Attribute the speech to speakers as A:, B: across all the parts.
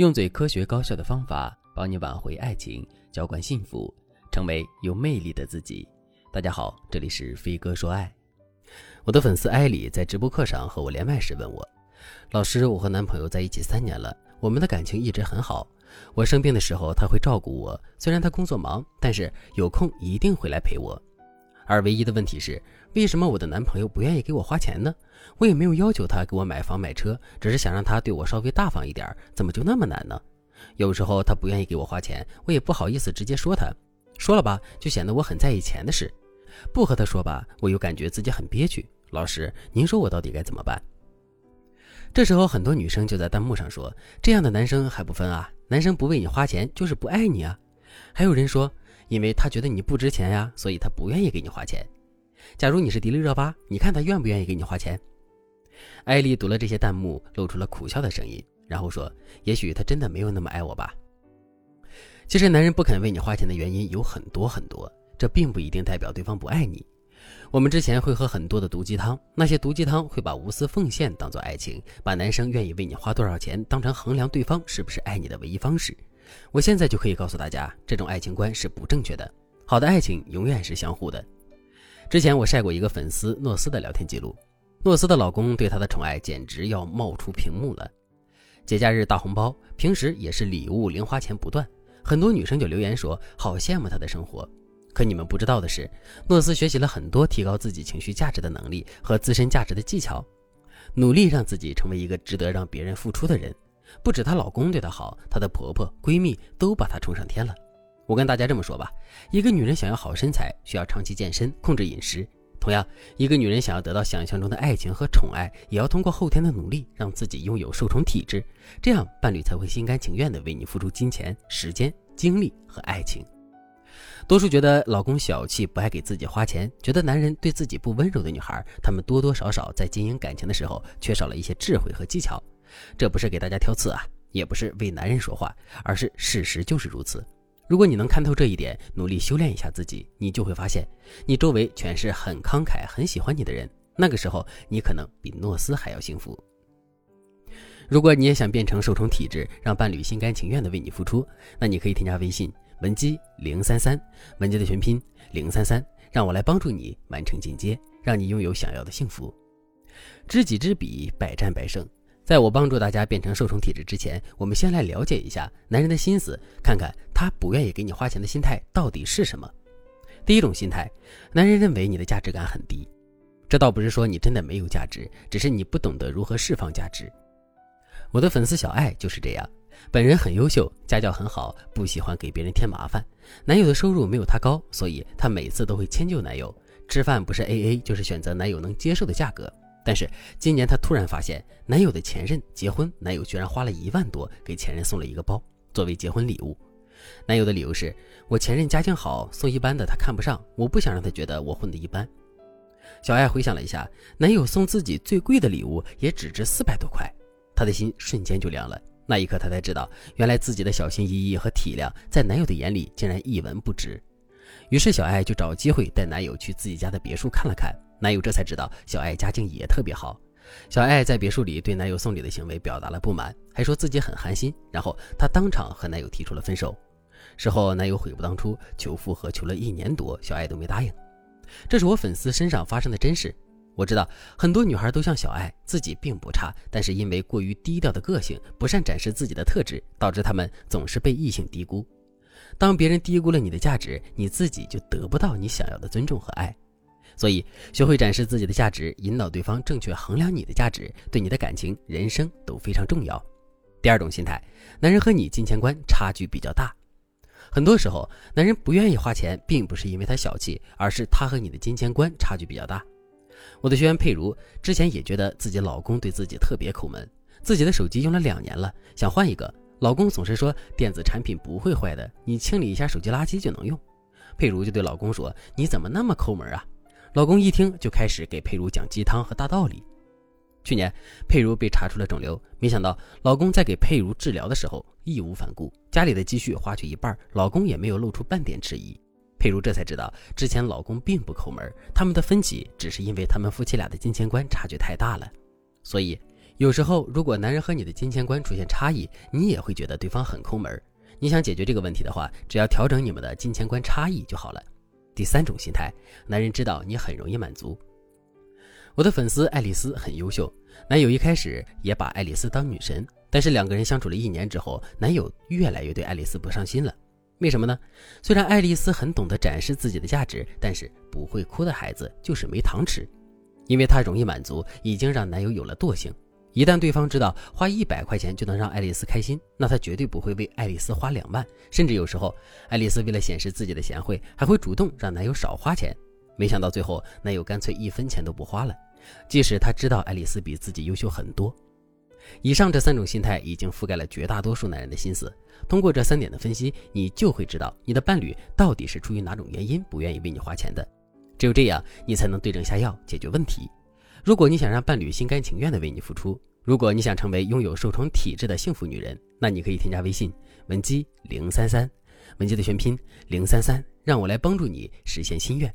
A: 用最科学高效的方法帮你挽回爱情，浇灌幸福，成为有魅力的自己。大家好，这里是飞哥说爱。我的粉丝艾里在直播课上和我连麦时问我：“老师，我和男朋友在一起三年了，我们的感情一直很好。我生病的时候他会照顾我，虽然他工作忙，但是有空一定会来陪我。而唯一的问题是，为什么我的男朋友不愿意给我花钱呢？我也没有要求他给我买房买车，只是想让他对我稍微大方一点，怎么就那么难呢？有时候他不愿意给我花钱，我也不好意思直接说他，说了吧，就显得我很在意钱的事；不和他说吧，我又感觉自己很憋屈。老师，您说我到底该怎么办？这时候，很多女生就在弹幕上说：“这样的男生还不分啊？男生不为你花钱就是不爱你啊！”还有人说：“因为他觉得你不值钱呀，所以他不愿意给你花钱。”假如你是迪丽热巴，你看他愿不愿意给你花钱？艾丽读了这些弹幕，露出了苦笑的声音，然后说：“也许他真的没有那么爱我吧。”其实，男人不肯为你花钱的原因有很多很多，这并不一定代表对方不爱你。我们之前会喝很多的毒鸡汤，那些毒鸡汤会把无私奉献当做爱情，把男生愿意为你花多少钱当成衡量对方是不是爱你的唯一方式。我现在就可以告诉大家，这种爱情观是不正确的。好的爱情永远是相互的。之前我晒过一个粉丝诺斯的聊天记录，诺斯的老公对她的宠爱简直要冒出屏幕了。节假日大红包，平时也是礼物零花钱不断，很多女生就留言说好羡慕他的生活。可你们不知道的是，诺斯学习了很多提高自己情绪价值的能力和自身价值的技巧，努力让自己成为一个值得让别人付出的人。不止她老公对她好，她的婆婆、闺蜜都把她宠上天了。我跟大家这么说吧，一个女人想要好身材，需要长期健身、控制饮食。同样，一个女人想要得到想象中的爱情和宠爱，也要通过后天的努力，让自己拥有受宠体质，这样伴侣才会心甘情愿地为你付出金钱、时间、精力和爱情。多数觉得老公小气、不爱给自己花钱，觉得男人对自己不温柔的女孩，她们多多少少在经营感情的时候缺少了一些智慧和技巧。这不是给大家挑刺啊，也不是为男人说话，而是事实就是如此。如果你能看透这一点，努力修炼一下自己，你就会发现，你周围全是很慷慨、很喜欢你的人。那个时候，你可能比诺斯还要幸福。如果你也想变成受宠体质，让伴侣心甘情愿地为你付出，那你可以添加微信文姬零三三，文姬的全拼零三三，让我来帮助你完成进阶，让你拥有想要的幸福。知己知彼，百战百胜。在我帮助大家变成受宠体质之前，我们先来了解一下男人的心思，看看他不愿意给你花钱的心态到底是什么。第一种心态，男人认为你的价值感很低，这倒不是说你真的没有价值，只是你不懂得如何释放价值。我的粉丝小爱就是这样，本人很优秀，家教很好，不喜欢给别人添麻烦。男友的收入没有她高，所以她每次都会迁就男友，吃饭不是 A A 就是选择男友能接受的价格。但是今年她突然发现，男友的前任结婚，男友居然花了一万多给前任送了一个包，作为结婚礼物。男友的理由是：我前任家境好，送一般的他看不上，我不想让他觉得我混的一般。小爱回想了一下，男友送自己最贵的礼物也只值四百多块，她的心瞬间就凉了。那一刻，她才知道，原来自己的小心翼翼和体谅，在男友的眼里竟然一文不值。于是，小爱就找机会带男友去自己家的别墅看了看。男友这才知道小爱家境也特别好，小爱在别墅里对男友送礼的行为表达了不满，还说自己很寒心，然后她当场和男友提出了分手。事后男友悔不当初，求复合求了一年多，小爱都没答应。这是我粉丝身上发生的真事。我知道很多女孩都像小爱，自己并不差，但是因为过于低调的个性，不善展示自己的特质，导致她们总是被异性低估。当别人低估了你的价值，你自己就得不到你想要的尊重和爱。所以，学会展示自己的价值，引导对方正确衡量你的价值，对你的感情、人生都非常重要。第二种心态，男人和你金钱观差距比较大。很多时候，男人不愿意花钱，并不是因为他小气，而是他和你的金钱观差距比较大。我的学员佩如之前也觉得自己老公对自己特别抠门，自己的手机用了两年了，想换一个，老公总是说电子产品不会坏的，你清理一下手机垃圾就能用。佩如就对老公说：“你怎么那么抠门啊？”老公一听就开始给佩如讲鸡汤和大道理。去年佩如被查出了肿瘤，没想到老公在给佩如治疗的时候义无反顾，家里的积蓄花去一半，老公也没有露出半点迟疑。佩如这才知道，之前老公并不抠门，他们的分歧只是因为他们夫妻俩的金钱观差距太大了。所以，有时候，如果男人和你的金钱观出现差异，你也会觉得对方很抠门。你想解决这个问题的话，只要调整你们的金钱观差异就好了。第三种心态，男人知道你很容易满足。我的粉丝爱丽丝很优秀，男友一开始也把爱丽丝当女神，但是两个人相处了一年之后，男友越来越对爱丽丝不上心了。为什么呢？虽然爱丽丝很懂得展示自己的价值，但是不会哭的孩子就是没糖吃，因为她容易满足，已经让男友有了惰性。一旦对方知道花一百块钱就能让爱丽丝开心，那他绝对不会为爱丽丝花两万，甚至有时候，爱丽丝为了显示自己的贤惠，还会主动让男友少花钱。没想到最后，男友干脆一分钱都不花了，即使他知道爱丽丝比自己优秀很多。以上这三种心态已经覆盖了绝大多数男人的心思。通过这三点的分析，你就会知道你的伴侣到底是出于哪种原因不愿意为你花钱的。只有这样，你才能对症下药解决问题。如果你想让伴侣心甘情愿地为你付出，如果你想成为拥有受宠体质的幸福女人，那你可以添加微信文姬零三三，文姬的全拼零三三，让我来帮助你实现心愿。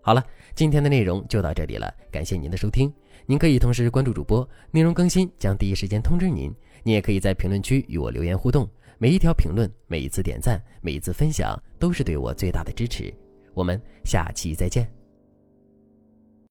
A: 好了，今天的内容就到这里了，感谢您的收听。您可以同时关注主播，内容更新将第一时间通知您。您也可以在评论区与我留言互动，每一条评论、每一次点赞、每一次分享，都是对我最大的支持。我们下期再见。